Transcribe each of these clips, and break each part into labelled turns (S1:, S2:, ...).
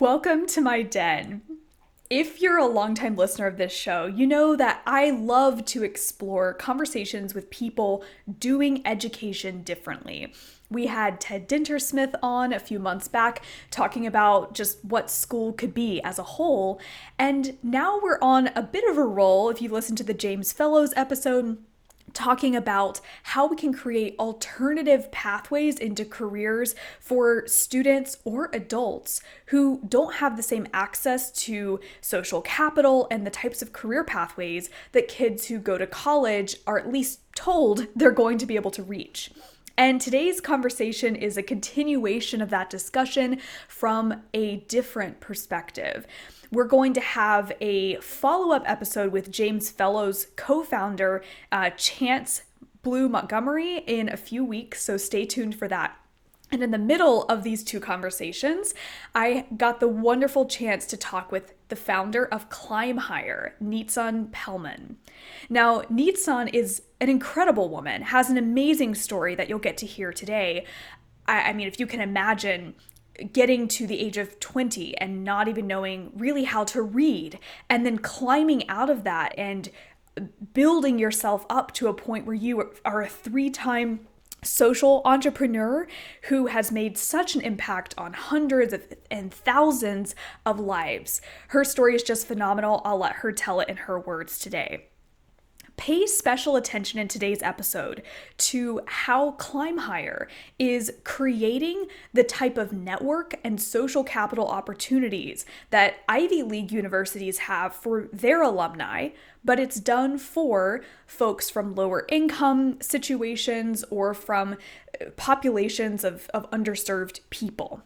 S1: Welcome to my den. If you're a longtime listener of this show, you know that I love to explore conversations with people doing education differently. We had Ted Dintersmith on a few months back talking about just what school could be as a whole. And now we're on a bit of a roll. If you listen to the James Fellowes episode, talking about how we can create alternative pathways into careers for students or adults who don't have the same access to social capital and the types of career pathways that kids who go to college are at least told they're going to be able to reach. And today's conversation is a continuation of that discussion from a different perspective. We're going to have a follow up episode with James Fellowes co founder, uh, Chance Blue Montgomery, in a few weeks, so stay tuned for that. And in the middle of these two conversations, I got the wonderful chance to talk with the founder of Climb Higher, Nitzan Pelman. Now, Nitzan is an incredible woman, has an amazing story that you'll get to hear today. I, I mean, if you can imagine getting to the age of 20 and not even knowing really how to read, and then climbing out of that and building yourself up to a point where you are a three time social entrepreneur who has made such an impact on hundreds of, and thousands of lives. Her story is just phenomenal. I'll let her tell it in her words today. Pay special attention in today's episode to how ClimbHire is creating the type of network and social capital opportunities that Ivy League universities have for their alumni, but it's done for folks from lower income situations or from populations of, of underserved people.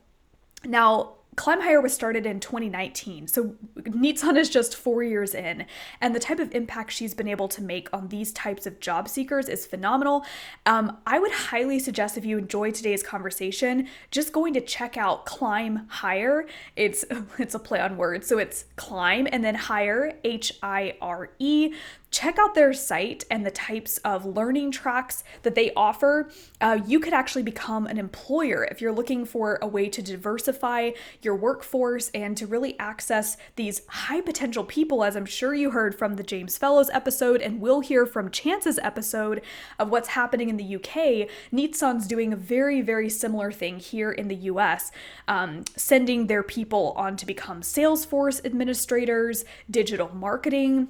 S1: Now, ClimbHire was started in 2019, so Nitzan is just four years in, and the type of impact she's been able to make on these types of job seekers is phenomenal. Um, I would highly suggest if you enjoy today's conversation, just going to check out ClimbHire. It's it's a play on words, so it's climb and then higher, H I R E check out their site and the types of learning tracks that they offer. Uh, you could actually become an employer if you're looking for a way to diversify your workforce and to really access these high potential people, as I'm sure you heard from the James Fellowes episode and will hear from Chance's episode of what's happening in the UK. Nitzan's doing a very, very similar thing here in the US, um, sending their people on to become Salesforce administrators, digital marketing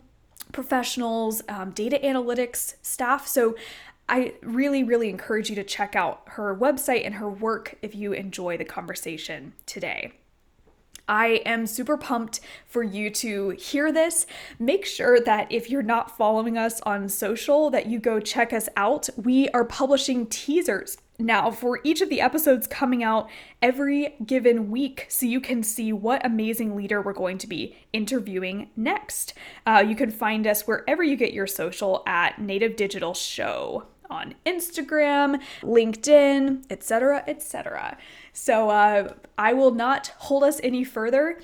S1: professionals, um, data analytics staff. So I really, really encourage you to check out her website and her work if you enjoy the conversation today. I am super pumped for you to hear this. Make sure that if you're not following us on social that you go check us out. We are publishing teasers now for each of the episodes coming out every given week so you can see what amazing leader we're going to be interviewing next. Uh, you can find us wherever you get your social at Native Digital Show on Instagram, LinkedIn, etc., etc. So uh, I will not hold us any further.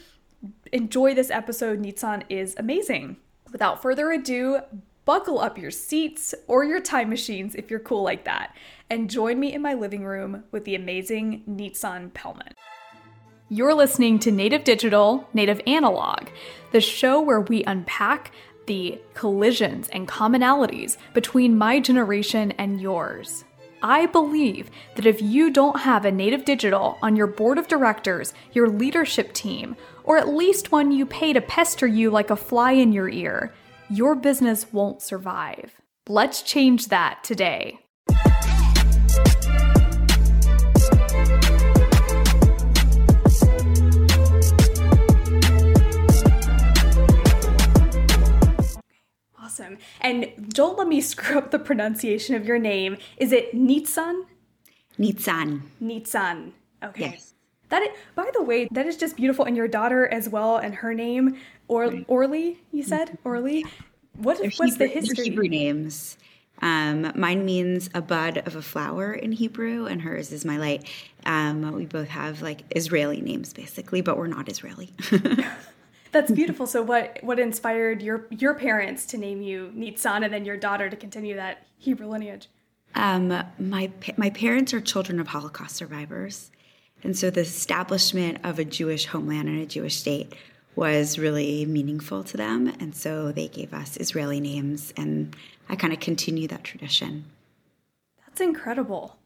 S1: Enjoy this episode. Nitzan is amazing. Without further ado, buckle up your seats or your time machines if you're cool like that, and join me in my living room with the amazing Nitzan Pelman. You're listening to Native Digital, Native Analog, the show where we unpack the collisions and commonalities between my generation and yours. I believe that if you don't have a native digital on your board of directors, your leadership team, or at least one you pay to pester you like a fly in your ear, your business won't survive. Let's change that today. Awesome. And don't let me screw up the pronunciation of your name. Is it Nitzan?
S2: Nitzan.
S1: Nitzan. Okay.
S2: Yes.
S1: That is, by the way, that is just beautiful. And your daughter as well, and her name, or Orly, you said? Mm-hmm. Orly? What, what's
S2: Hebrew,
S1: the history?
S2: Of Hebrew names. Um, mine means a bud of a flower in Hebrew, and hers is my light. Um, we both have like Israeli names, basically, but we're not Israeli.
S1: That's beautiful. So, what what inspired your your parents to name you Nitzan, and then your daughter to continue that Hebrew lineage?
S2: Um, my my parents are children of Holocaust survivors, And so the establishment of a Jewish homeland and a Jewish state was really meaningful to them. And so they gave us Israeli names, and I kind of continue that tradition.
S1: That's incredible.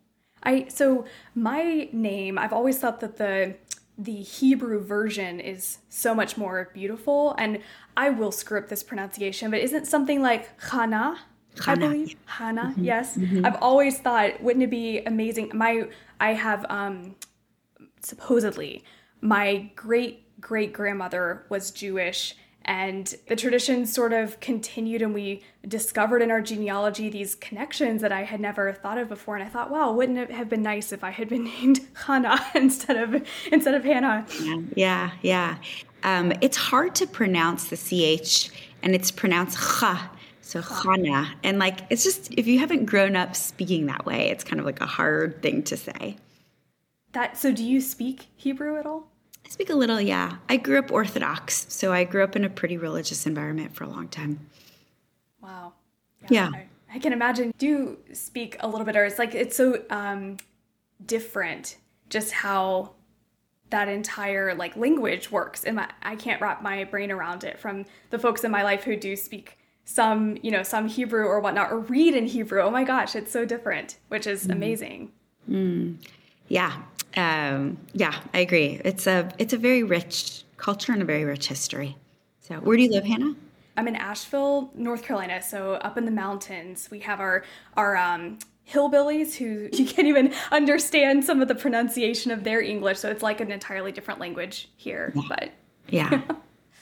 S1: I so my name, I've always thought that the the Hebrew version is so much more beautiful and I will screw up this pronunciation, but isn't something like Hana? I believe Hana. Mm-hmm. Yes, mm-hmm. I've always thought, wouldn't it be amazing? My I have um, supposedly my great great grandmother was Jewish, and the tradition sort of continued, and we discovered in our genealogy these connections that I had never thought of before. And I thought, wow, wouldn't it have been nice if I had been named Hannah instead of instead of Hannah?
S2: Yeah, yeah. Um, it's hard to pronounce the ch, and it's pronounced cha. So Chana. And like, it's just, if you haven't grown up speaking that way, it's kind of like a hard thing to say.
S1: That, so do you speak Hebrew at all?
S2: I speak a little, yeah. I grew up Orthodox, so I grew up in a pretty religious environment for a long time.
S1: Wow.
S2: Yeah.
S1: yeah. I, I, can imagine. Do speak a little bit, or it's like, it's so um, different just how that entire like language works and my, i can't wrap my brain around it from the folks in my life who do speak some you know some hebrew or whatnot or read in hebrew oh my gosh it's so different which is mm. amazing
S2: mm. yeah um, yeah i agree. It's a it's a very rich culture and a very rich history. So where do you live hannah?
S1: I'm in asheville north carolina. So up in the mountains we have our our um, hillbillies who you can't even understand some of the pronunciation of their english. So it's like an entirely different language here
S2: yeah.
S1: but
S2: yeah.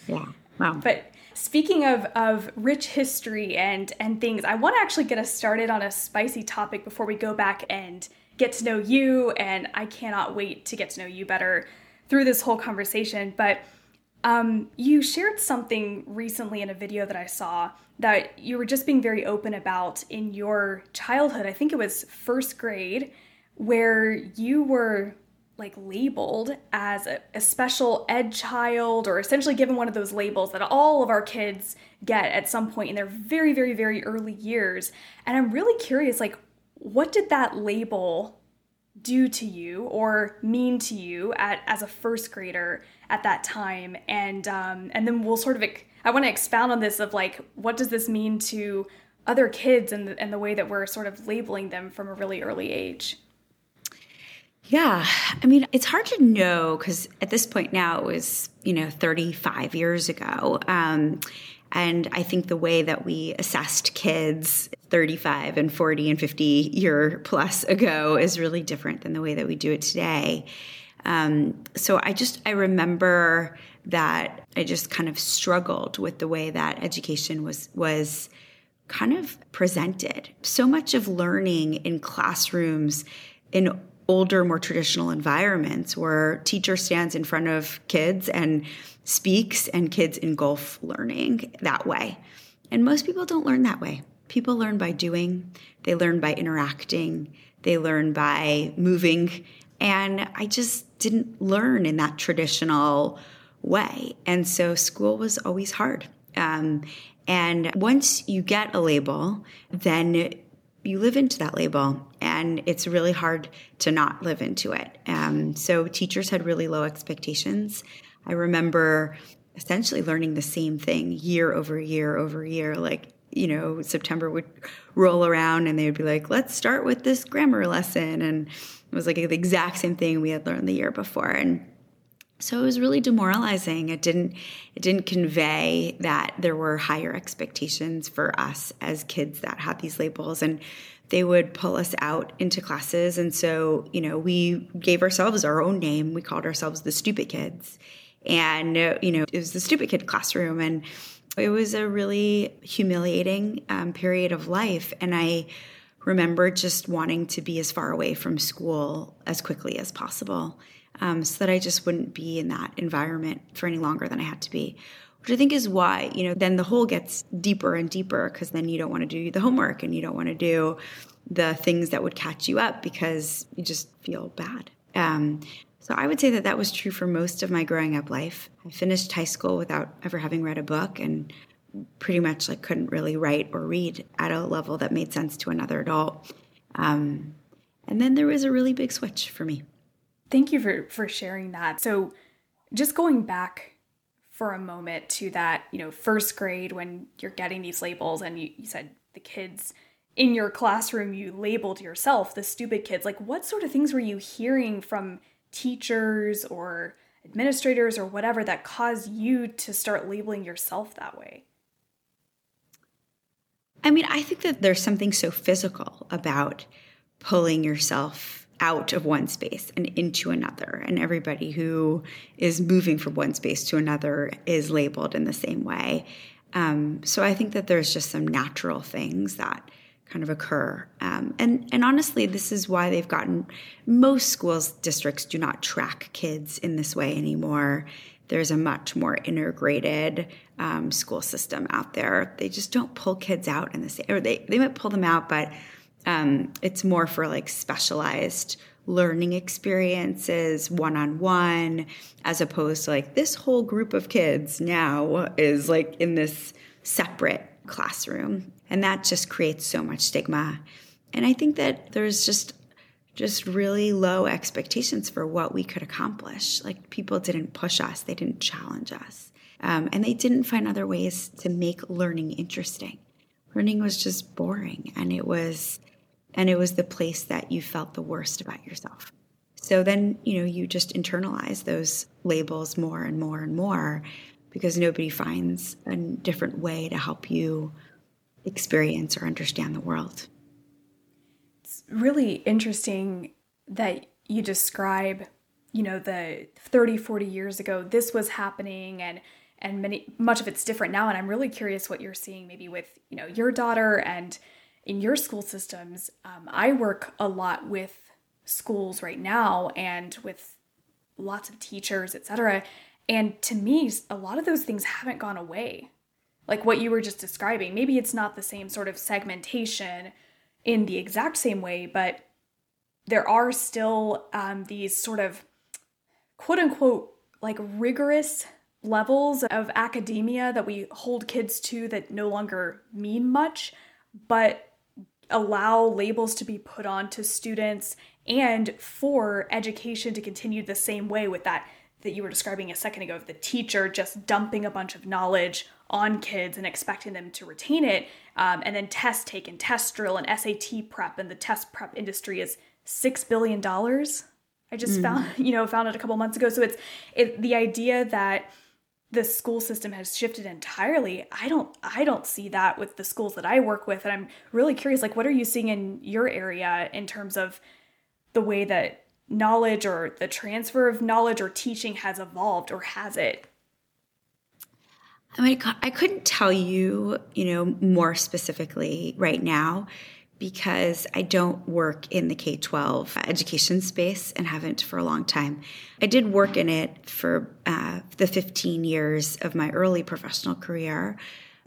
S2: Yeah. Wow.
S1: But Speaking of, of rich history and, and things, I want to actually get us started on a spicy topic before we go back and get to know you. And I cannot wait to get to know you better through this whole conversation. But um, you shared something recently in a video that I saw that you were just being very open about in your childhood. I think it was first grade, where you were like labeled as a, a, special ed child or essentially given one of those labels that all of our kids get at some point in their very very very early years and i'm really curious like what did that label do to you or mean to you at, as a first grader at that time and um, and then we'll sort of i want to expound on this of like what does this mean to other kids and the, and the way that we're sort of labeling them from a really early age
S2: yeah. I mean, it's hard to know because at this point now it was, you know, 35 years ago. Um, and I think the way that we assessed kids 35 and 40 and 50 year plus ago is really different than the way that we do it today. Um, so I just, I remember that I just kind of struggled with the way that education was, was kind of presented. So much of learning in classrooms in older, more traditional environments where teacher stands in front of kids and speaks and kids engulf learning that way. And most people don't learn that way. People learn by doing, they learn by interacting, they learn by moving. And I just didn't learn in that traditional way. And so school was always hard. Um, and once you get a label, then you live into that label and it's really hard to not live into it. Um, so teachers had really low expectations. I remember essentially learning the same thing year over year over year. Like, you know, September would roll around and they would be like, let's start with this grammar lesson. And it was like the exact same thing we had learned the year before. And so it was really demoralizing. It didn't it didn't convey that there were higher expectations for us as kids that had these labels and they would pull us out into classes and so, you know, we gave ourselves our own name. We called ourselves the stupid kids. And you know, it was the stupid kid classroom and it was a really humiliating um, period of life and I remember just wanting to be as far away from school as quickly as possible um, so that I just wouldn't be in that environment for any longer than I had to be. Which I think is why, you know, then the hole gets deeper and deeper because then you don't want to do the homework and you don't want to do the things that would catch you up because you just feel bad. Um, so I would say that that was true for most of my growing up life. I finished high school without ever having read a book and pretty much like couldn't really write or read at a level that made sense to another adult. Um, and then there was a really big switch for me
S1: Thank you for for sharing that. So just going back for a moment to that, you know, first grade when you're getting these labels and you, you said the kids in your classroom you labeled yourself the stupid kids. Like what sort of things were you hearing from teachers or administrators or whatever that caused you to start labeling yourself that way?
S2: I mean, I think that there's something so physical about pulling yourself out of one space and into another. And everybody who is moving from one space to another is labeled in the same way. Um, so I think that there's just some natural things that kind of occur. Um, and and honestly, this is why they've gotten most schools districts do not track kids in this way anymore. There's a much more integrated um, school system out there. They just don't pull kids out in the same, or they they might pull them out, but um, it's more for like specialized learning experiences one on one, as opposed to like this whole group of kids now is like in this separate classroom. And that just creates so much stigma. And I think that there's just just really low expectations for what we could accomplish. Like people didn't push us, they didn't challenge us, um, and they didn't find other ways to make learning interesting. Learning was just boring, and it was and it was the place that you felt the worst about yourself. So then, you know, you just internalize those labels more and more and more because nobody finds a different way to help you experience or understand the world.
S1: It's really interesting that you describe, you know, the 30, 40 years ago this was happening and and many much of it's different now and I'm really curious what you're seeing maybe with, you know, your daughter and in your school systems, um, I work a lot with schools right now and with lots of teachers, etc. And to me, a lot of those things haven't gone away. Like what you were just describing. Maybe it's not the same sort of segmentation in the exact same way, but there are still um, these sort of quote unquote like rigorous levels of academia that we hold kids to that no longer mean much, but allow labels to be put on to students and for education to continue the same way with that that you were describing a second ago of the teacher just dumping a bunch of knowledge on kids and expecting them to retain it um, and then test take and test drill and sat prep and the test prep industry is six billion dollars i just mm. found you know found it a couple months ago so it's it, the idea that the school system has shifted entirely. I don't i don't see that with the schools that i work with and i'm really curious like what are you seeing in your area in terms of the way that knowledge or the transfer of knowledge or teaching has evolved or has it?
S2: I mean i couldn't tell you you know more specifically right now because I don't work in the K 12 education space and haven't for a long time. I did work in it for uh, the 15 years of my early professional career,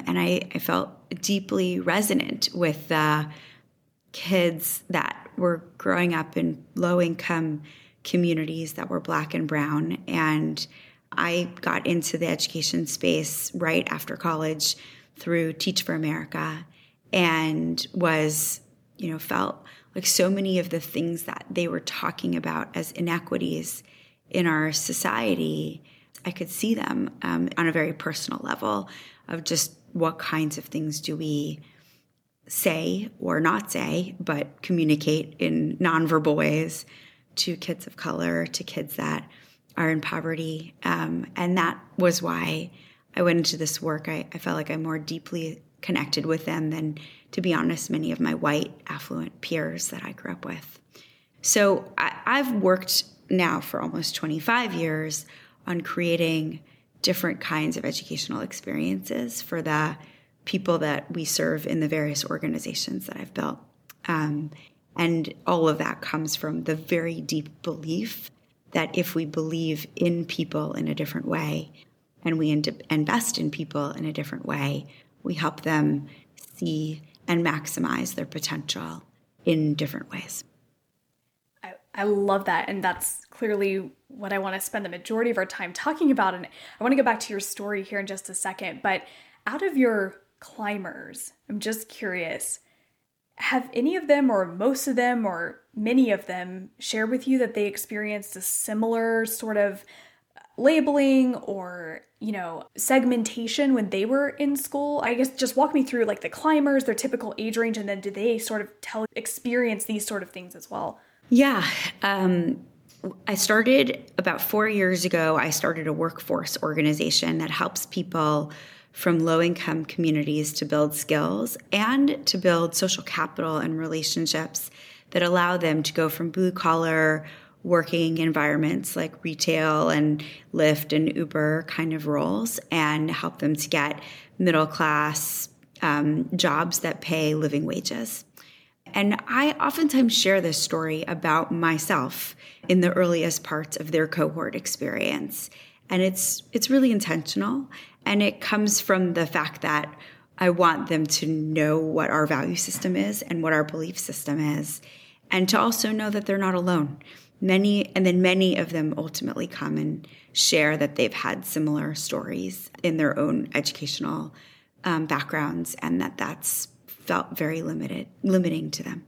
S2: and I, I felt deeply resonant with the kids that were growing up in low income communities that were black and brown. And I got into the education space right after college through Teach for America and was, you know, felt like so many of the things that they were talking about as inequities in our society, I could see them um, on a very personal level of just what kinds of things do we say or not say, but communicate in nonverbal ways to kids of color, to kids that are in poverty. Um, and that was why I went into this work. I, I felt like I'm more deeply connected with them than, to be honest, many of my white affluent peers that I grew up with. So I, I've worked now for almost 25 years on creating different kinds of educational experiences for the people that we serve in the various organizations that I've built. Um, and all of that comes from the very deep belief that if we believe in people in a different way and we in- invest in people in a different way, we help them see and maximize their potential in different ways.
S1: I, I love that. And that's clearly what I want to spend the majority of our time talking about. And I want to go back to your story here in just a second. But out of your climbers, I'm just curious have any of them, or most of them, or many of them, shared with you that they experienced a similar sort of labeling or you know segmentation when they were in school. I guess just walk me through like the climbers their typical age range and then do they sort of tell experience these sort of things as well?
S2: Yeah um, i started about four years ago i started a workforce organization that helps people from low income communities to build skills and to build social capital and relationships that allow them to go from blue collar working environments like retail and Lyft and Uber kind of roles and help them to get middle class um, jobs that pay living wages. And I oftentimes share this story about myself in the earliest parts of their cohort experience. And it's it's really intentional and it comes from the fact that I want them to know what our value system is and what our belief system is and to also know that they're not alone. Many and then many of them ultimately come and share that they've had similar stories in their own educational um, backgrounds and that that's felt very limited limiting to them.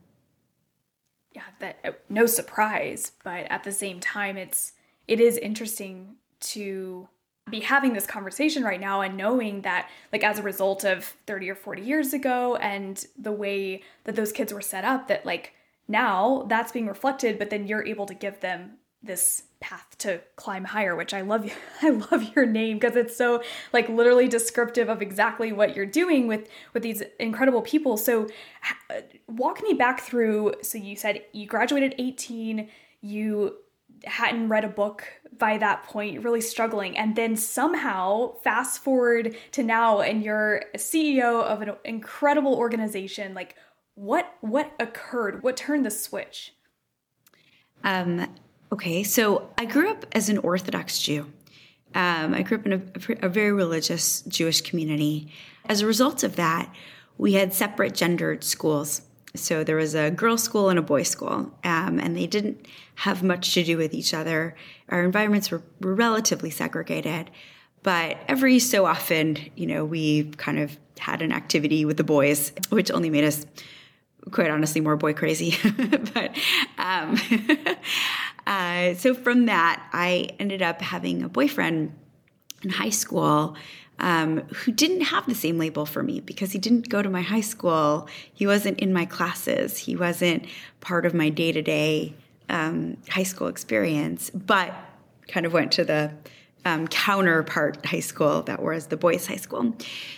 S1: Yeah that uh, no surprise but at the same time it's it is interesting to be having this conversation right now and knowing that like as a result of 30 or 40 years ago and the way that those kids were set up that like now that's being reflected but then you're able to give them this path to climb higher which i love i love your name because it's so like literally descriptive of exactly what you're doing with with these incredible people. So uh, walk me back through so you said you graduated 18 you hadn't read a book by that point really struggling and then somehow fast forward to now and you're a ceo of an incredible organization like what what occurred? What turned the switch?
S2: Um, okay, so I grew up as an Orthodox Jew. Um, I grew up in a, a, very religious Jewish community. As a result of that, we had separate gendered schools. So there was a girls' school and a boys' school, um, and they didn't have much to do with each other. Our environments were, were relatively segregated, but every so often, you know, we kind of had an activity with the boys, which only made us quite honestly more boy crazy. but um, uh, so from that, I ended up having a boyfriend in high school um, who didn't have the same label for me because he didn't go to my high school. He wasn't in my classes. He wasn't part of my day to day high school experience, but kind of went to the um, counterpart high school that was the boys' high school.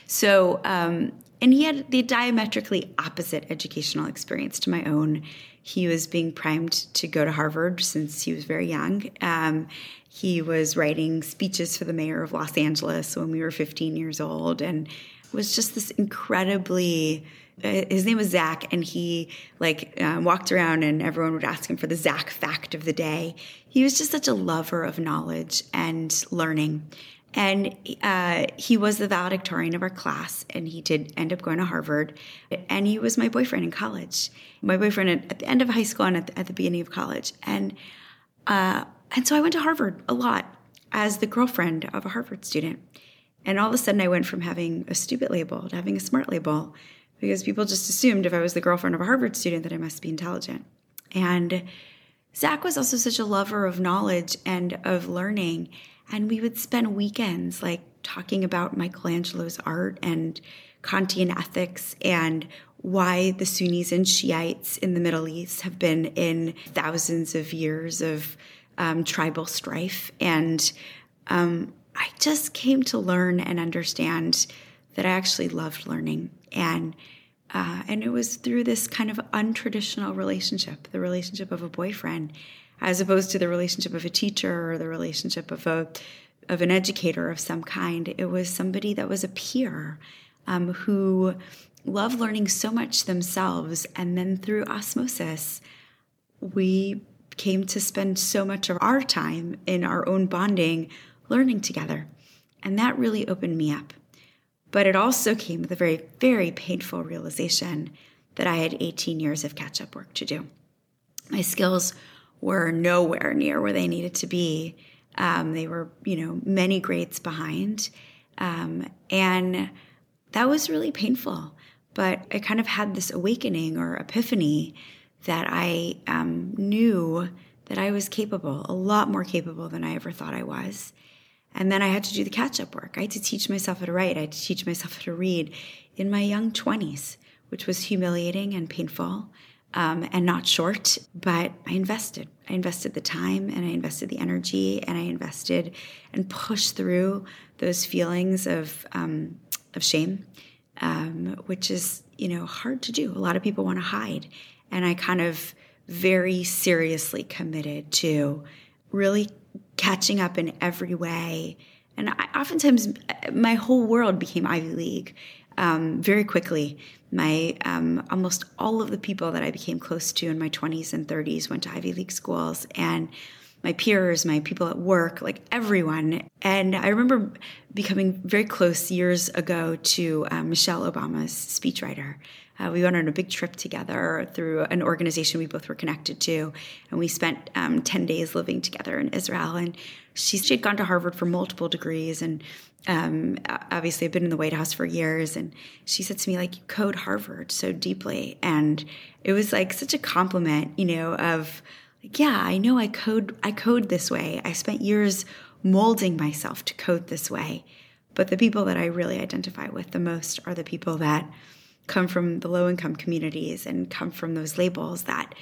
S2: So um, and he had the diametrically opposite educational experience to my own. He was being primed to go to Harvard since he was very young. Um, he was writing speeches for the mayor of Los Angeles when we were 15 years old, and was just this incredibly. Uh, his name was Zach, and he like uh, walked around, and everyone would ask him for the Zach fact of the day. He was just such a lover of knowledge and learning, and uh, he was the valedictorian of our class, and he did end up going to Harvard. And he was my boyfriend in college, my boyfriend at, at the end of high school and at the, at the beginning of college. And uh, and so I went to Harvard a lot as the girlfriend of a Harvard student. And all of a sudden, I went from having a stupid label to having a smart label because people just assumed if I was the girlfriend of a Harvard student that I must be intelligent. And Zach was also such a lover of knowledge and of learning. And we would spend weekends like talking about Michelangelo's art and Kantian ethics and why the Sunnis and Shiites in the Middle East have been in thousands of years of um, tribal strife. And um, I just came to learn and understand that I actually loved learning. And uh, and it was through this kind of untraditional relationship, the relationship of a boyfriend as opposed to the relationship of a teacher or the relationship of a of an educator of some kind. It was somebody that was a peer um, who loved learning so much themselves, and then through osmosis, we came to spend so much of our time in our own bonding learning together. And that really opened me up. But it also came with a very, very painful realization that I had 18 years of catch up work to do. My skills were nowhere near where they needed to be. Um, they were, you know, many grades behind. Um, and that was really painful. but I kind of had this awakening or epiphany that I um, knew that I was capable, a lot more capable than I ever thought I was. And then I had to do the catch up work. I had to teach myself how to write. I had to teach myself how to read in my young 20s, which was humiliating and painful um, and not short, but I invested. I invested the time and I invested the energy and I invested and pushed through those feelings of, um, of shame, um, which is, you know, hard to do. A lot of people want to hide. And I kind of very seriously committed to really catching up in every way. And I, oftentimes, my whole world became Ivy League um, very quickly. My um, almost all of the people that I became close to in my 20s and 30s went to Ivy League schools, and my peers, my people at work, like everyone. And I remember becoming very close years ago to uh, Michelle Obama's speechwriter. Uh, we went on a big trip together through an organization we both were connected to, and we spent um, 10 days living together in Israel. And she, she had gone to Harvard for multiple degrees, and um, obviously I've been in the White House for years. And she said to me, like, you code Harvard so deeply. And it was like such a compliment, you know, of, yeah, I know I code, I code this way. I spent years molding myself to code this way. But the people that I really identify with the most are the people that come from the low income communities and come from those labels that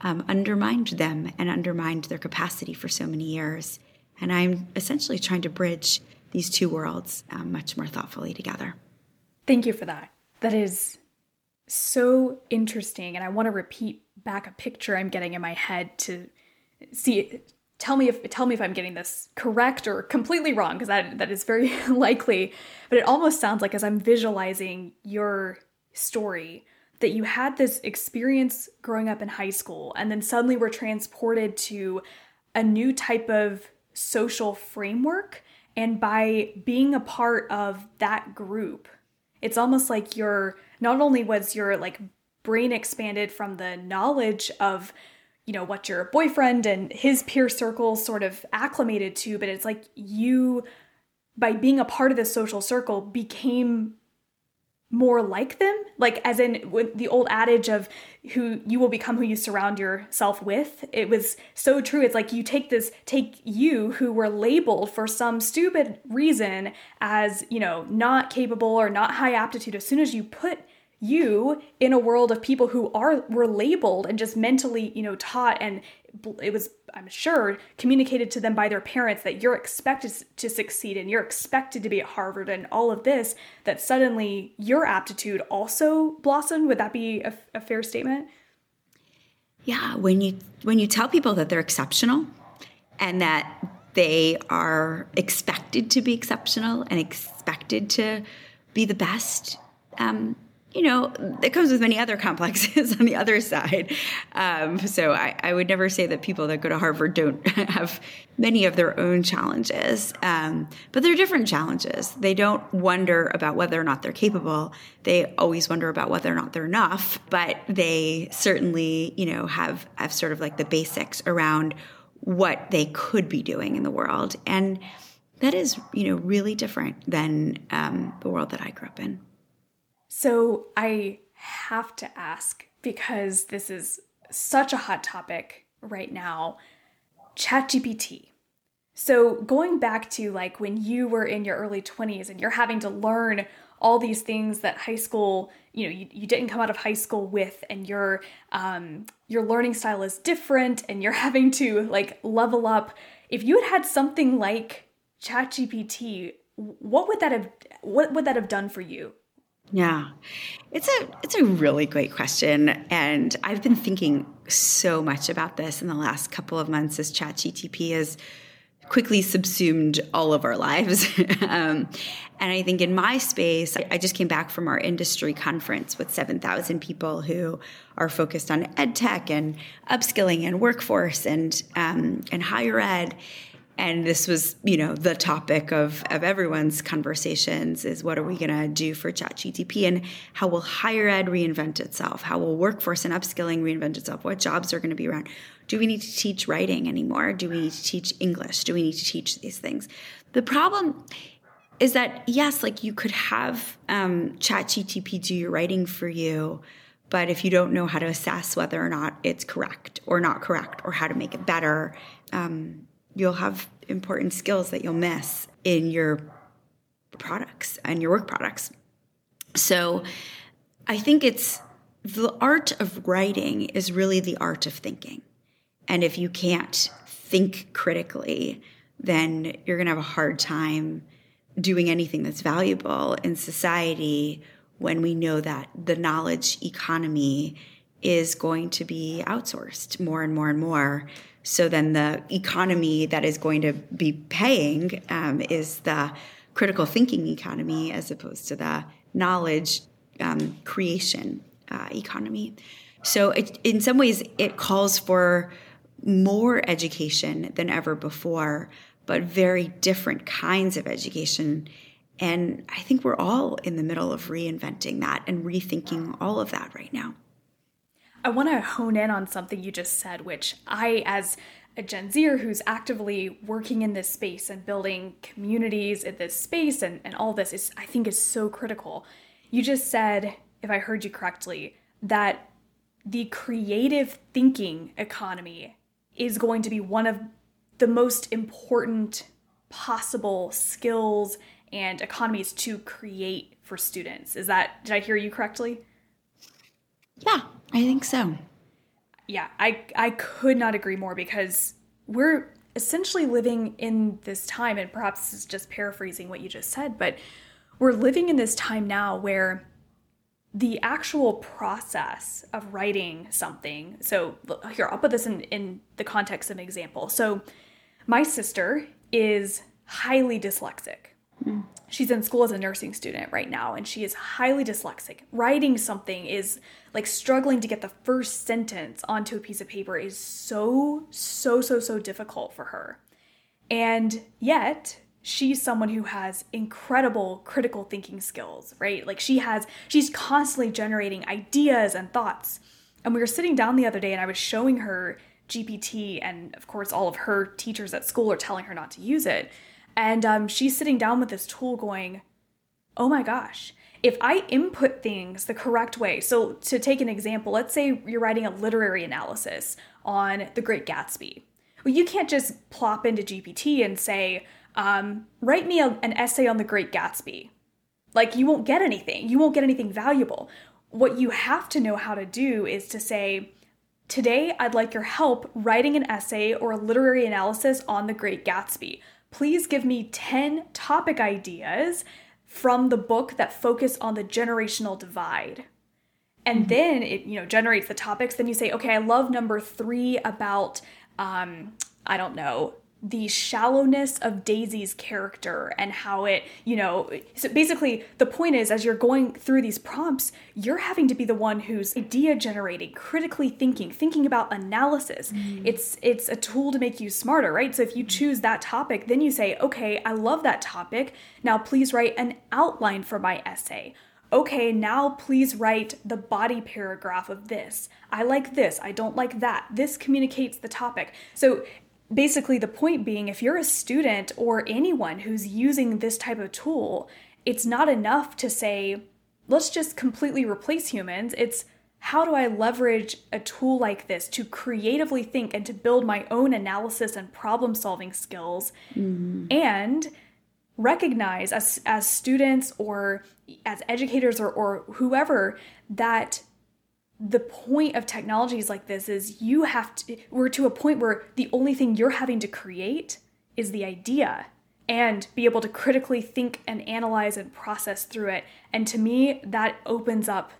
S2: um, undermined them and undermined their capacity for so many years. And I'm essentially trying to bridge these two worlds um, much more thoughtfully together.
S1: Thank you for that. That is so interesting. And I want to repeat back a picture I'm getting in my head to see tell me if tell me if I'm getting this correct or completely wrong because that that is very likely. But it almost sounds like as I'm visualizing your story that you had this experience growing up in high school and then suddenly were transported to a new type of social framework. And by being a part of that group it's almost like your not only was your like brain expanded from the knowledge of you know what your boyfriend and his peer circle sort of acclimated to but it's like you by being a part of this social circle became more like them? Like as in with the old adage of who you will become who you surround yourself with it was so true. It's like you take this take you who were labeled for some stupid reason as you know not capable or not high aptitude. As soon as you put you in a world of people who are were labeled and just mentally you know taught and it was i'm sure communicated to them by their parents that you're expected to succeed and you're expected to be at harvard and all of this that suddenly your aptitude also blossomed. Would that be a, a fair statement?
S2: Yeah when you when you tell people that they're exceptional and that they are expected to be exceptional and expected to be the best um, you know, it comes with many other complexes on the other side. Um, so I, I, would never say that people that go to Harvard don't have many of their own challenges, um, but they're different challenges. They don't wonder about whether or not they're capable. They always wonder about whether or not they're enough. But they certainly, you know, have have sort of like the basics around what they could be doing in the world, and that is, you know, really different than um, the world that I grew up in.
S1: So I have to ask because this is such a hot topic right now ChatGPT. So going back to like when you were in your early 20s and you're having to learn all these things that high school you know you, you didn't come out of high school with and your um, your learning style is different and you're having to like level up if you had had something like ChatGPT what would that have what would that have done for you
S2: yeah. It's a it's a really great question and I've been thinking so much about this in the last couple of months as ChatGTP has quickly subsumed all of our lives. um, and I think in my space, I just came back from our industry conference with 7,000 people who are focused on ed tech and upskilling and workforce and um, and higher ed and this was you know the topic of of everyone's conversations is what are we going to do for chat gtp and how will higher ed reinvent itself? How will workforce and upskilling reinvent itself? What jobs are going to be around? Do we need to teach writing anymore? Do we need to teach english? Do we need to teach these things? The problem is that yes, like you could have um, ChatGTP do your writing for you, but if you don't know how to assess whether or not it's correct or not correct or how to make it better, um, you'll have important skills that you'll miss in your products and your work products. So I think it's the art of writing is really the art of thinking. And if you can't think critically, then you're going to have a hard time doing anything that's valuable in society when we know that the knowledge economy is going to be outsourced more and more and more. So then the economy that is going to be paying um, is the critical thinking economy as opposed to the knowledge um, creation uh, economy. So it, in some ways, it calls for more education than ever before, but very different kinds of education. And I think we're all in the middle of reinventing that and rethinking all of that right now.
S1: I want to hone in on something you just said, which I, as a Gen Zer who's actively working in this space and building communities in this space and, and all this is I think is so critical. You just said, if I heard you correctly, that the creative thinking economy is going to be one of the most important possible skills and economies to create for students. Is that, did I hear you correctly?
S2: Yeah, I think so.
S1: Yeah, I, I could not agree more because we're essentially living in this time, and perhaps this is just paraphrasing what you just said, but we're living in this time now where the actual process of writing something so here i'll put this in, in the context of an example so my sister is highly dyslexic. She's in school as a nursing student right now, and she is highly dyslexic. Writing something is like struggling to get the first sentence onto a piece of paper is so, so, so, so difficult for her. And yet, she's someone who has incredible critical thinking skills, right? Like she has, she's constantly generating ideas and thoughts. And we were sitting down the other day and I was showing her GPT, and of course, all of her teachers at school are telling her not to use it. And um, she's sitting down with this tool going, oh my gosh, if I input things the correct way, so to take an example, let's say you're writing a literary analysis on The Great Gatsby. Well, you can't just plop into GPT and say, um, write me a, an essay on The Great Gatsby. Like, you won't get anything. You won't get anything valuable. What you have to know how to do is to say, Today, I'd like your help writing an essay or a literary analysis on The Great Gatsby. Please give me 10 topic ideas from the book that focus on the generational divide. And mm-hmm. then it, you know, generates the topics. Then you say, okay, I love number three about, um, I don't know, the shallowness of Daisy's character and how it, you know, so basically the point is as you're going through these prompts, you're having to be the one who's idea generating, critically thinking, thinking about analysis. Mm. It's it's a tool to make you smarter, right? So if you choose that topic, then you say, "Okay, I love that topic. Now please write an outline for my essay." okay, now please write the body paragraph of this. I like this, I don't like that. This communicates the topic. So basically the point being if you're a student or anyone who's using this type of tool it's not enough to say let's just completely replace humans it's how do i leverage a tool like this to creatively think and to build my own analysis and problem solving skills mm-hmm. and recognize as as students or as educators or, or whoever that the point of technologies like this is you have to we're to a point where the only thing you're having to create is the idea and be able to critically think and analyze and process through it. And to me that opens up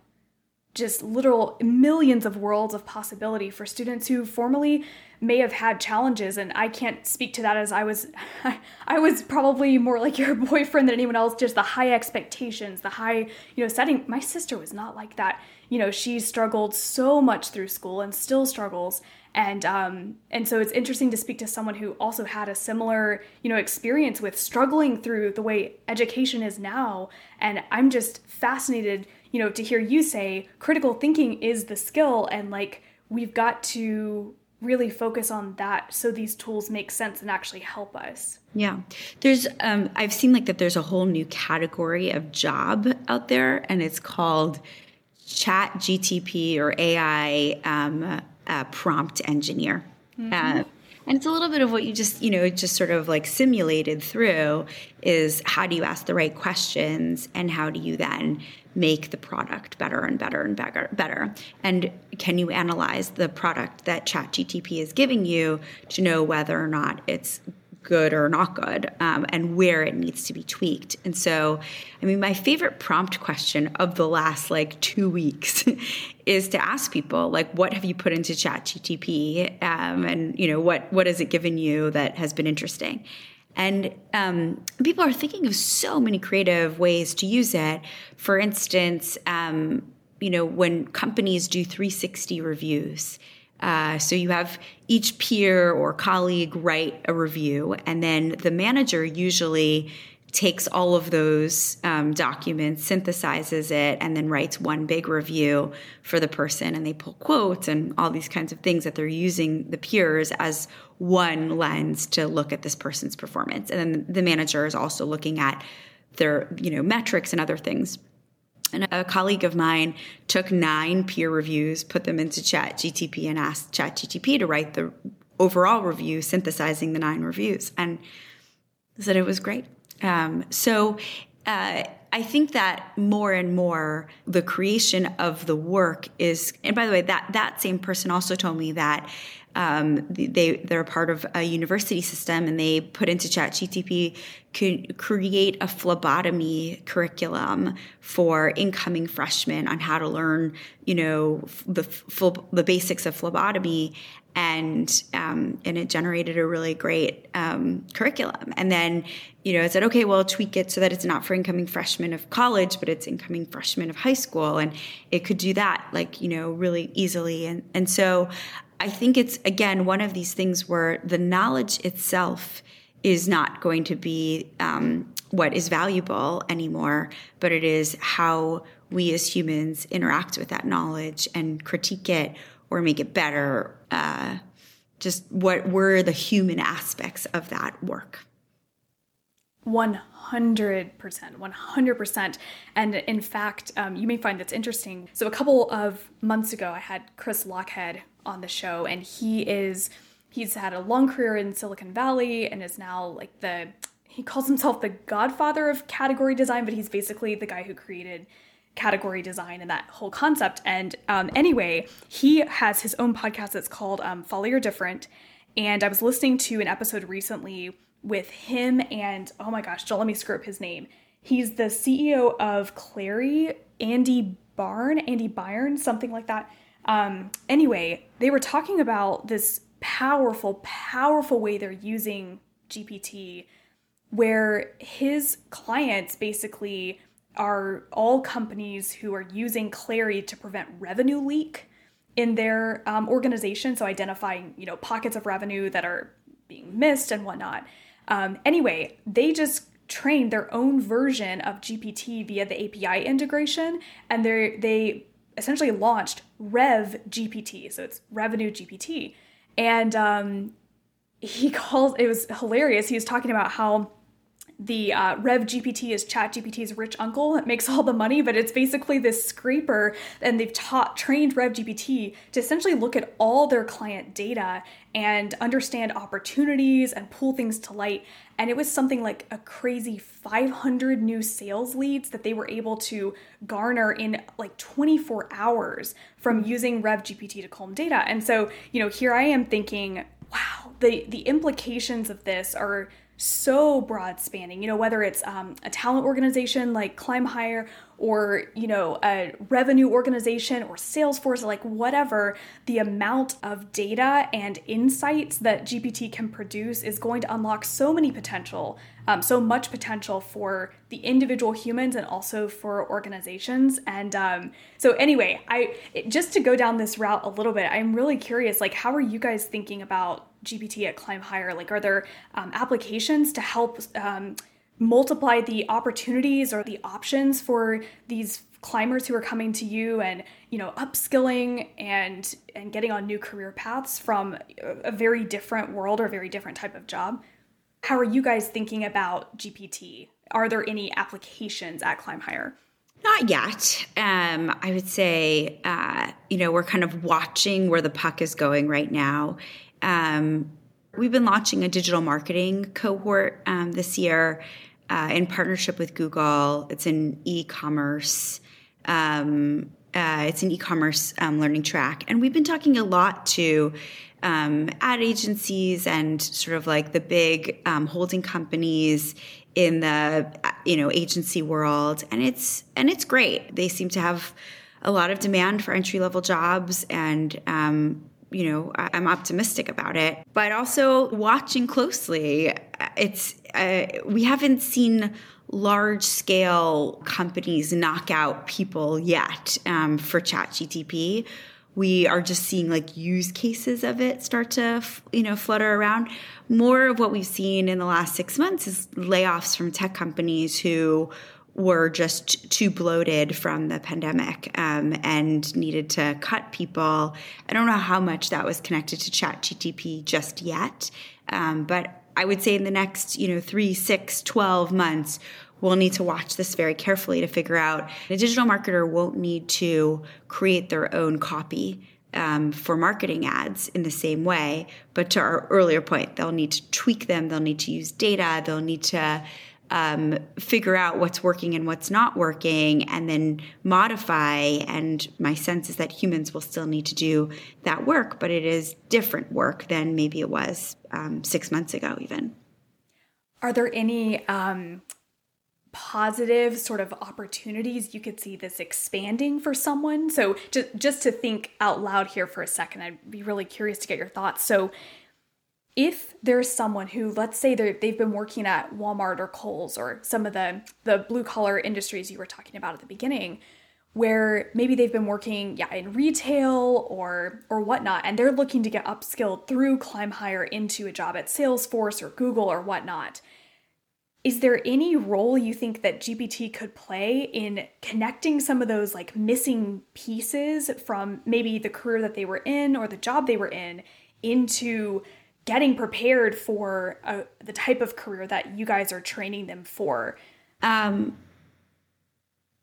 S1: just literal millions of worlds of possibility for students who formerly may have had challenges. And I can't speak to that as I was I was probably more like your boyfriend than anyone else just the high expectations the high you know setting. My sister was not like that. You know she struggled so much through school and still struggles. And um and so it's interesting to speak to someone who also had a similar you know experience with struggling through the way education is now. And I'm just fascinated you know to hear you say critical thinking is the skill and like we've got to really focus on that so these tools make sense and actually help us.
S2: Yeah. There's um I've seen like that there's a whole new category of job out there and it's called chat GTP or AI um, uh, prompt engineer. Mm-hmm. Uh, and it's a little bit of what you just, you know, just sort of like simulated through is how do you ask the right questions and how do you then make the product better and better and better better. And can you analyze the product that ChatGTP is giving you to know whether or not it's good or not good um, and where it needs to be tweaked? And so i mean my favorite prompt question of the last like two weeks is to ask people like what have you put into chat gtp um, and you know what what has it given you that has been interesting and um, people are thinking of so many creative ways to use it. For instance um, you know when companies do 360 reviews uh, so you have each peer or colleague write a review, and then the manager usually takes all of those um, documents, synthesizes it, and then writes one big review for the person. And they pull quotes and all these kinds of things that they're using the peers as one lens to look at this person's performance. And then the manager is also looking at their you know metrics and other things and a colleague of mine took nine peer reviews, put them into Chat GTP, and asked Chat GTP to write the overall review, synthesizing the nine reviews, and said it was great. Um, so uh, I think that more and more the creation of the work is. And by the way, that that same person also told me that um, they they're part of a university system and they put into ChatGTP could create a phlebotomy curriculum for incoming freshmen on how to learn, you know, the the basics of phlebotomy, and um, and it generated a really great um, curriculum. And then, you know, I said, okay, well, tweak it so that it's not for incoming freshmen of college, but it's incoming freshmen of high school, and it could do that, like you know, really easily. And and so I think it's, again, one of these things where the knowledge itself is not going to be um, what is valuable anymore, but it is how we as humans interact with that knowledge and critique it or make it better. Uh, just what were the human aspects of that work?
S1: 100%, 100%. And in fact, um, you may find that's interesting. So, a couple of months ago, I had Chris Lochhead on the show, and he is he's had a long career in Silicon Valley and is now like the he calls himself the godfather of category design, but he's basically the guy who created category design and that whole concept. And um, anyway, he has his own podcast that's called um, Follow Your Different. And I was listening to an episode recently with him and oh my gosh, don't let me screw up his name. He's the CEO of Clari, Andy Barn, Andy Byrne, something like that. Um, anyway, they were talking about this powerful, powerful way they're using GPT, where his clients basically are all companies who are using Clari to prevent revenue leak in their um, organization. So identifying, you know, pockets of revenue that are being missed and whatnot. Um, anyway, they just trained their own version of GPT via the API integration, and they they essentially launched Rev GPT. So it's Revenue GPT. And um, he calls it was hilarious. He was talking about how the uh, Rev GPT is Chat GPT's rich uncle that makes all the money, but it's basically this scraper, and they've taught trained Rev GPT to essentially look at all their client data and understand opportunities and pull things to light. And it was something like a crazy 500 new sales leads that they were able to garner in like 24 hours from using Rev GPT to calm data. And so, you know, here I am thinking, wow, the the implications of this are so broad spanning you know whether it's um, a talent organization like ClimbHire or you know a revenue organization or salesforce like whatever the amount of data and insights that gpt can produce is going to unlock so many potential um, so much potential for the individual humans and also for organizations and um, so anyway i just to go down this route a little bit i'm really curious like how are you guys thinking about GPT at ClimbHire? Like, are there um, applications to help um, multiply the opportunities or the options for these climbers who are coming to you and you know upskilling and and getting on new career paths from a very different world or very different type of job how are you guys thinking about gpt are there any applications at ClimbHire
S2: not yet. Um, I would say, uh, you know, we're kind of watching where the puck is going right now. Um, we've been launching a digital marketing cohort um, this year uh, in partnership with Google. It's an e-commerce. Um, uh, it's an e-commerce um, learning track, and we've been talking a lot to um, ad agencies and sort of like the big um, holding companies in the you know agency world, and it's and it's great. They seem to have a lot of demand for entry level jobs, and um, you know I'm optimistic about it. But also watching closely, it's uh, we haven't seen large scale companies knock out people yet um, for ChatGTP. We are just seeing like use cases of it start to you know flutter around. More of what we've seen in the last six months is layoffs from tech companies who were just too bloated from the pandemic um, and needed to cut people. I don't know how much that was connected to ChatGTP just yet, um, but I would say in the next, you know, three, six, 12 months, we'll need to watch this very carefully to figure out a digital marketer won't need to create their own copy um, for marketing ads in the same way. But to our earlier point, they'll need to tweak them, they'll need to use data, they'll need to um, figure out what's working and what's not working and then modify. And my sense is that humans will still need to do that work, but it is different work than maybe it was um, six months ago, even.
S1: Are there any um, positive sort of opportunities you could see this expanding for someone? So, just, just to think out loud here for a second, I'd be really curious to get your thoughts. So, if there's someone who let's say they've been working at walmart or kohl's or some of the the blue collar industries you were talking about at the beginning where maybe they've been working yeah in retail or or whatnot and they're looking to get upskilled through climb higher into a job at salesforce or google or whatnot is there any role you think that gpt could play in connecting some of those like missing pieces from maybe the career that they were in or the job they were in into getting prepared for a, the type of career that you guys are training them for? Um,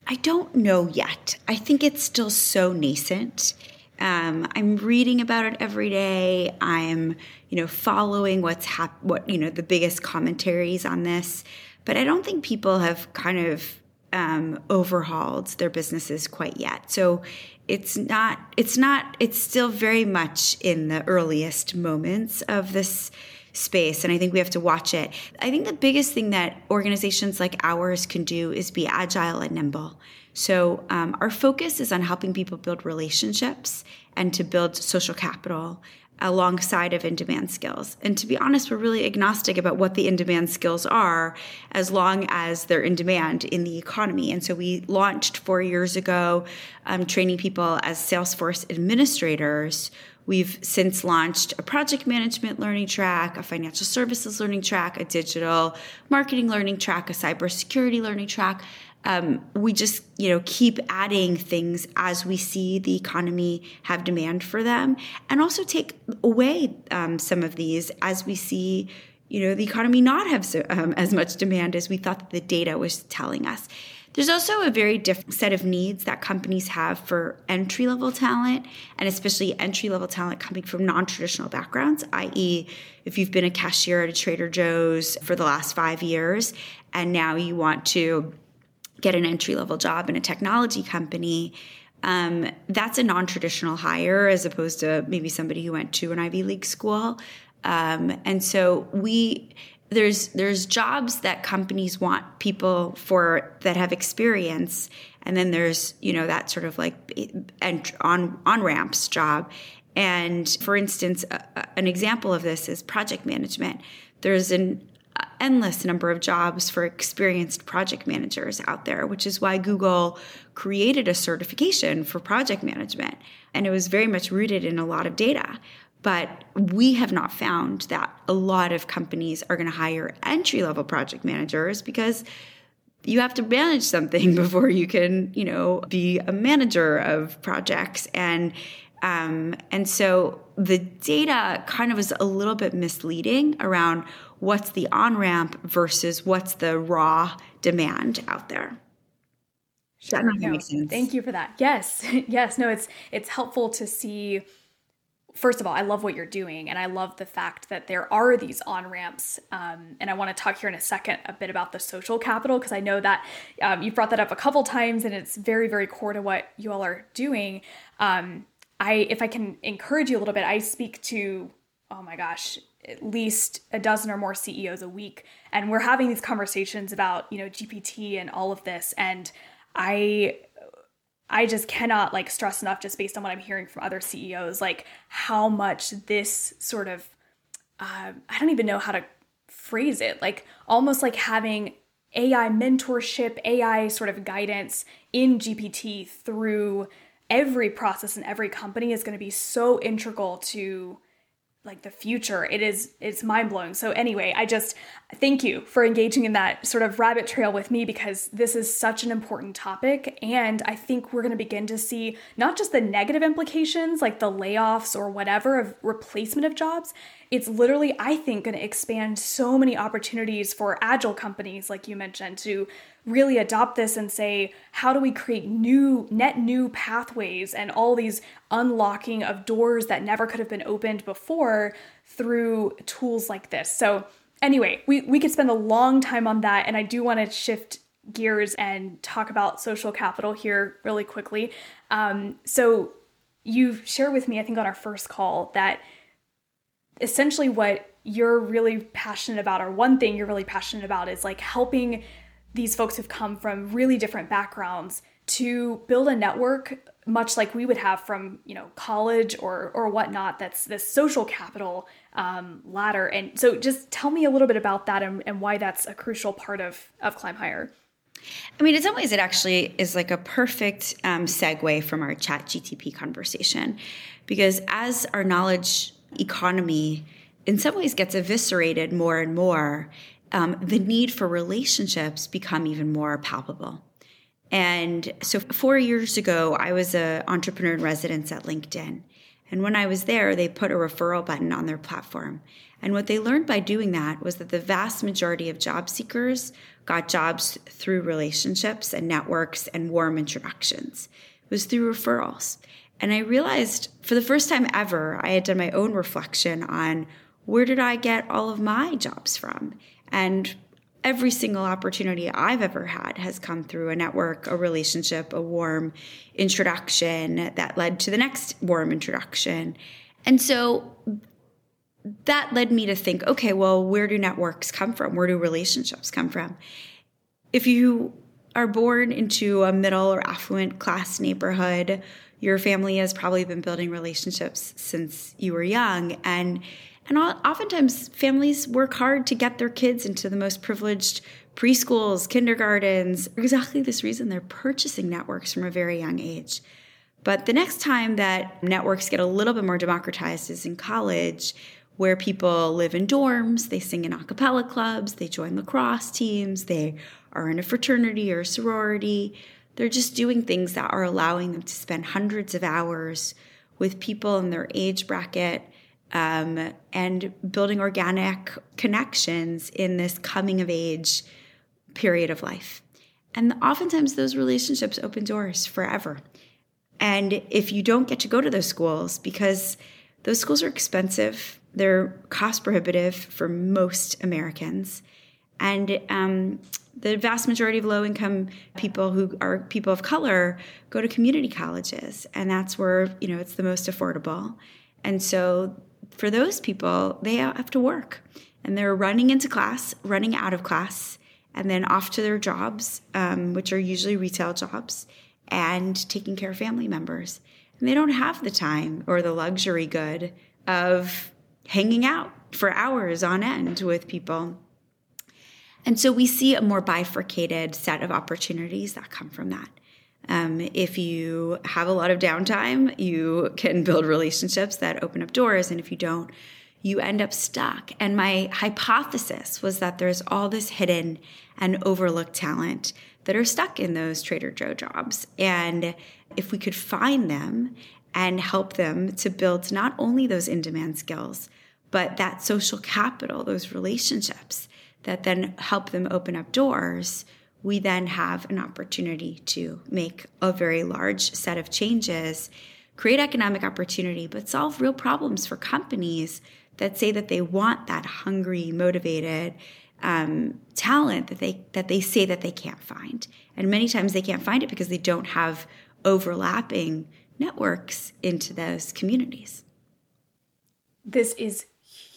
S2: I don't know yet. I think it's still so nascent. Um, I'm reading about it every day. I'm, you know, following what's hap- what you know the biggest commentaries on this, but I don't think people have kind of um, overhauled their businesses quite yet. So it's not it's not it's still very much in the earliest moments of this space and i think we have to watch it. I think the biggest thing that organizations like ours can do is be agile and nimble. So um, our focus is on helping people build relationships and to build social capital alongside of in-demand skills. And to be honest, we're really agnostic about what the in-demand skills are as long as they're in demand in the economy. And so we launched four years ago um, training people as Salesforce administrators. We've since launched a project management learning track, a financial services learning track, a digital marketing learning track, a cybersecurity learning track. Um, we just you know keep adding things as we see the economy have demand for them and also take away um, some of these as we see you know the economy not have so, um, as much demand as we thought the data was telling us there's also a very different set of needs that companies have for entry level talent, and especially entry level talent coming from non traditional backgrounds, i.e., if you've been a cashier at a Trader Joe's for the last five years and now you want to get an entry level job in a technology company, um, that's a non traditional hire as opposed to maybe somebody who went to an Ivy League school. Um, and so we there's there's jobs that companies want people for that have experience, and then there's you know that sort of like and on on ramps job. And for instance, an example of this is project management. There's an endless number of jobs for experienced project managers out there, which is why Google created a certification for project management. And it was very much rooted in a lot of data. But we have not found that a lot of companies are going to hire entry level project managers because you have to manage something before you can, you know, be a manager of projects. And um, and so the data kind of is a little bit misleading around what's the on ramp versus what's the raw demand out there.
S1: Sure. No, thank you for that. Yes, yes. No, it's it's helpful to see first of all, I love what you're doing, and I love the fact that there are these on ramps. Um, and I want to talk here in a second a bit about the social capital because I know that um, you've brought that up a couple times, and it's very, very core to what you all are doing. Um, I, if I can encourage you a little bit, I speak to, oh my gosh, at least a dozen or more CEOs a week, and we're having these conversations about you know GPT and all of this, and I I just cannot like stress enough just based on what I'm hearing from other CEOs, like how much this sort of, uh, I don't even know how to phrase it, like almost like having AI mentorship, AI sort of guidance in GPT through every process in every company is going to be so integral to like the future. It is it's mind-blowing. So anyway i just thank you for engaging in that sort of rabbit trail with me because this is such an important topic. And i think we're going to begin to see not just the negative implications like the layoffs or whatever of replacement of jobs it's literally i think going to expand so many opportunities for agile companies like you mentioned to really adopt this and say, how do we create new, net new pathways and all these unlocking of doors that never could have been opened before through tools like this? So, anyway, we, we could spend a long time on that. And I do want to shift gears and talk about social capital here really quickly. Um, so, you shared with me, I think on our first call, that essentially what you're really passionate about, or one thing you're really passionate about, is like helping these folks have come from really different backgrounds to build a network much like we would have from you know college or or whatnot that's this social capital um, ladder. And so just tell me a little bit about that and, and why that's a crucial part of of ClimbHire.
S2: I mean, in some ways, it actually is like a perfect um, segue from our chat GTP conversation because as our knowledge economy in some ways gets eviscerated more and more, um, the need for relationships become even more palpable. And so four years ago, I was an entrepreneur in residence at LinkedIn. And when I was there, they put a referral button on their platform. And what they learned by doing that was that the vast majority of job seekers got jobs through relationships and networks and warm introductions. It was through referrals. And I realized for the first time ever, I had done my own reflection on where did I get all of my jobs from? And every single opportunity I've ever had has come through a network, a relationship, a warm introduction that led to the next warm introduction. And so that led me to think okay, well, where do networks come from? Where do relationships come from? If you are born into a middle or affluent class neighborhood, your family has probably been building relationships since you were young. And and oftentimes, families work hard to get their kids into the most privileged preschools, kindergartens. For exactly this reason, they're purchasing networks from a very young age. But the next time that networks get a little bit more democratized is in college, where people live in dorms, they sing in a cappella clubs, they join lacrosse teams, they are in a fraternity or a sorority. They're just doing things that are allowing them to spend hundreds of hours with people in their age bracket um, and building organic connections in this coming of age period of life. And oftentimes, those relationships open doors forever. And if you don't get to go to those schools, because those schools are expensive, they're cost prohibitive for most Americans. And um, the vast majority of low income people who are people of color go to community colleges. And that's where, you know, it's the most affordable. And so for those people, they have to work and they're running into class, running out of class, and then off to their jobs, um, which are usually retail jobs, and taking care of family members. And they don't have the time or the luxury good of hanging out for hours on end with people. And so we see a more bifurcated set of opportunities that come from that. Um, if you have a lot of downtime, you can build relationships that open up doors. And if you don't, you end up stuck. And my hypothesis was that there's all this hidden and overlooked talent that are stuck in those Trader Joe jobs. And if we could find them and help them to build not only those in demand skills, but that social capital, those relationships that then help them open up doors, we then have an opportunity to make a very large set of changes, create economic opportunity, but solve real problems for companies that say that they want that hungry, motivated um, talent that they that they say that they can't find, and many times they can't find it because they don't have overlapping networks into those communities.
S1: This is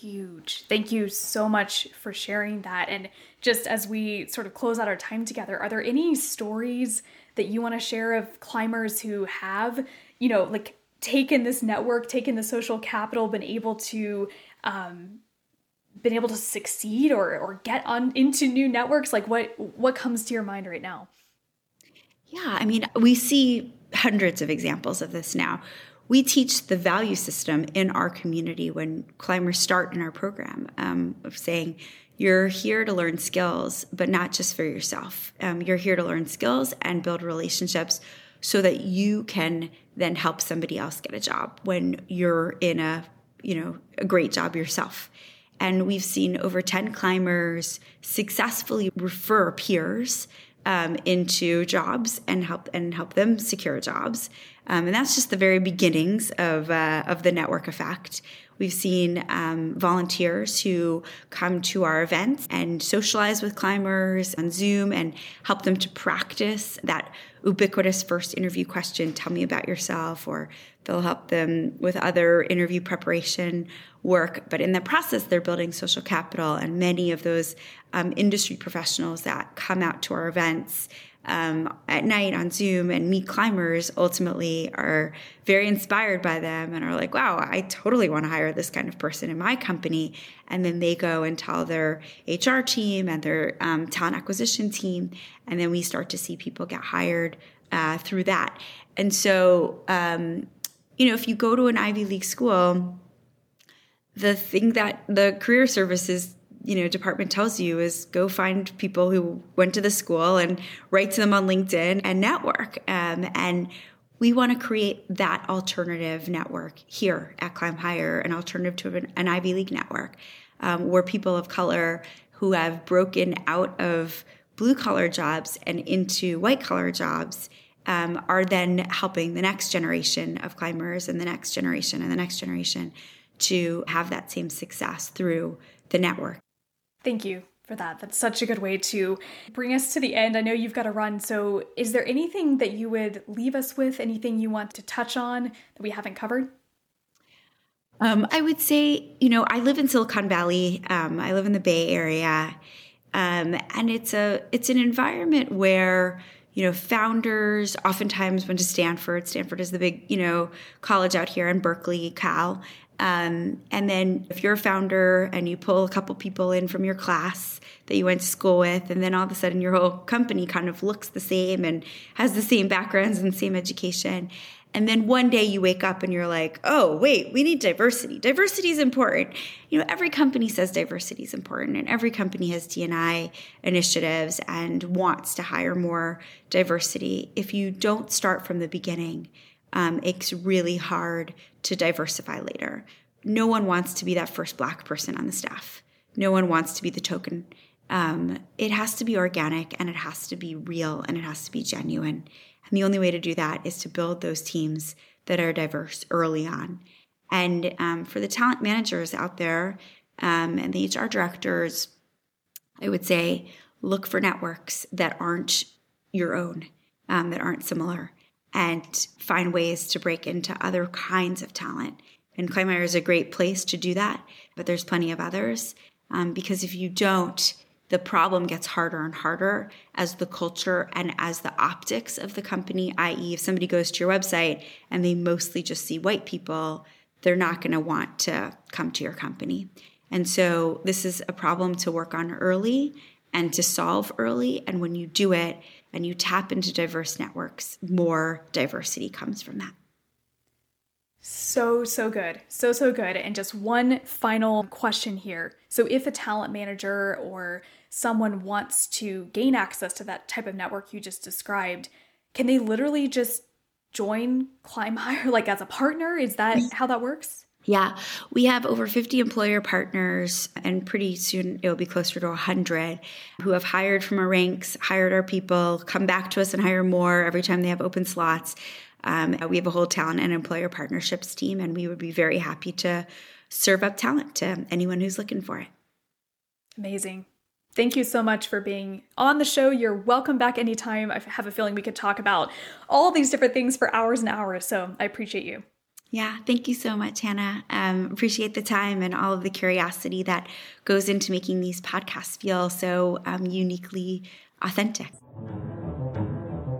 S1: huge. Thank you so much for sharing that. And just as we sort of close out our time together, are there any stories that you want to share of climbers who have, you know, like taken this network, taken the social capital, been able to um, been able to succeed or or get on into new networks? Like what what comes to your mind right now?
S2: Yeah, I mean, we see hundreds of examples of this now. We teach the value system in our community when climbers start in our program um, of saying, you're here to learn skills, but not just for yourself. Um, you're here to learn skills and build relationships so that you can then help somebody else get a job when you're in a you know a great job yourself and we've seen over 10 climbers successfully refer peers um, into jobs and help and help them secure jobs. Um, and that's just the very beginnings of uh, of the network effect. We've seen um, volunteers who come to our events and socialize with climbers on Zoom and help them to practice that ubiquitous first interview question tell me about yourself or they'll help them with other interview preparation work but in the process they're building social capital and many of those um, industry professionals that come out to our events um, at night on Zoom and meet climbers ultimately are very inspired by them and are like, wow, I totally want to hire this kind of person in my company. And then they go and tell their HR team and their um, talent acquisition team. And then we start to see people get hired uh, through that. And so, um, you know, if you go to an Ivy League school, the thing that the career services you know department tells you is go find people who went to the school and write to them on linkedin and network. Um, and we want to create that alternative network here at ClimbHire an alternative to an, an ivy league network um, where people of color who have broken out of blue collar jobs and into white collar jobs um, are then helping the next generation of climbers and the next generation and the next generation to have that same success through the network
S1: Thank you for that. That's such a good way to bring us to the end. I know you've got to run. So, is there anything that you would leave us with? Anything you want to touch on that we haven't covered?
S2: Um, I would say, you know, I live in Silicon Valley. Um, I live in the Bay Area, um, and it's a it's an environment where you know founders oftentimes went to Stanford. Stanford is the big you know college out here in Berkeley, Cal, um, and then if you're a founder and you pull a couple people in from your class that you went to school with, and then all of a sudden your whole company kind of looks the same and has the same backgrounds and same education. And then one day you wake up and you're like, oh, wait, we need diversity. Diversity is important. You know, every company says diversity is important, and every company has DNI initiatives and wants to hire more diversity. If you don't start from the beginning, um, it's really hard to diversify later. No one wants to be that first black person on the staff. No one wants to be the token. Um, it has to be organic and it has to be real and it has to be genuine. And the only way to do that is to build those teams that are diverse early on. And um, for the talent managers out there um, and the HR directors, I would say look for networks that aren't your own, um, that aren't similar and find ways to break into other kinds of talent. And ClimbHire is a great place to do that, but there's plenty of others. Um, because if you don't, the problem gets harder and harder as the culture and as the optics of the company, i.e., if somebody goes to your website and they mostly just see white people, they're not going to want to come to your company. And so this is a problem to work on early and to solve early. And when you do it, and you tap into diverse networks, more diversity comes from that.
S1: So, so good. So, so good. And just one final question here. So, if a talent manager or someone wants to gain access to that type of network you just described, can they literally just join ClimbHire like as a partner? Is that how that works?
S2: Yeah, we have over 50 employer partners, and pretty soon it'll be closer to 100 who have hired from our ranks, hired our people, come back to us and hire more every time they have open slots. Um, we have a whole talent and employer partnerships team, and we would be very happy to serve up talent to anyone who's looking for it.
S1: Amazing. Thank you so much for being on the show. You're welcome back anytime. I have a feeling we could talk about all these different things for hours and hours. So I appreciate you.
S2: Yeah, thank you so much, Hannah. Um, appreciate the time and all of the curiosity that goes into making these podcasts feel so um, uniquely authentic.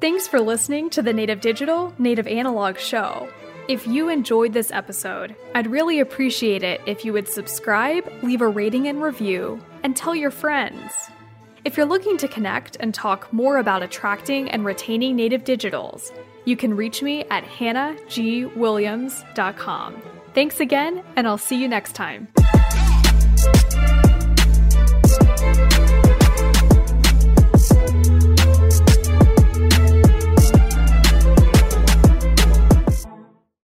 S1: Thanks for listening to the Native Digital, Native Analog show. If you enjoyed this episode, I'd really appreciate it if you would subscribe, leave a rating and review, and tell your friends. If you're looking to connect and talk more about attracting and retaining Native Digitals, you can reach me at hannahgwilliams.com. Thanks again, and I'll see you next time.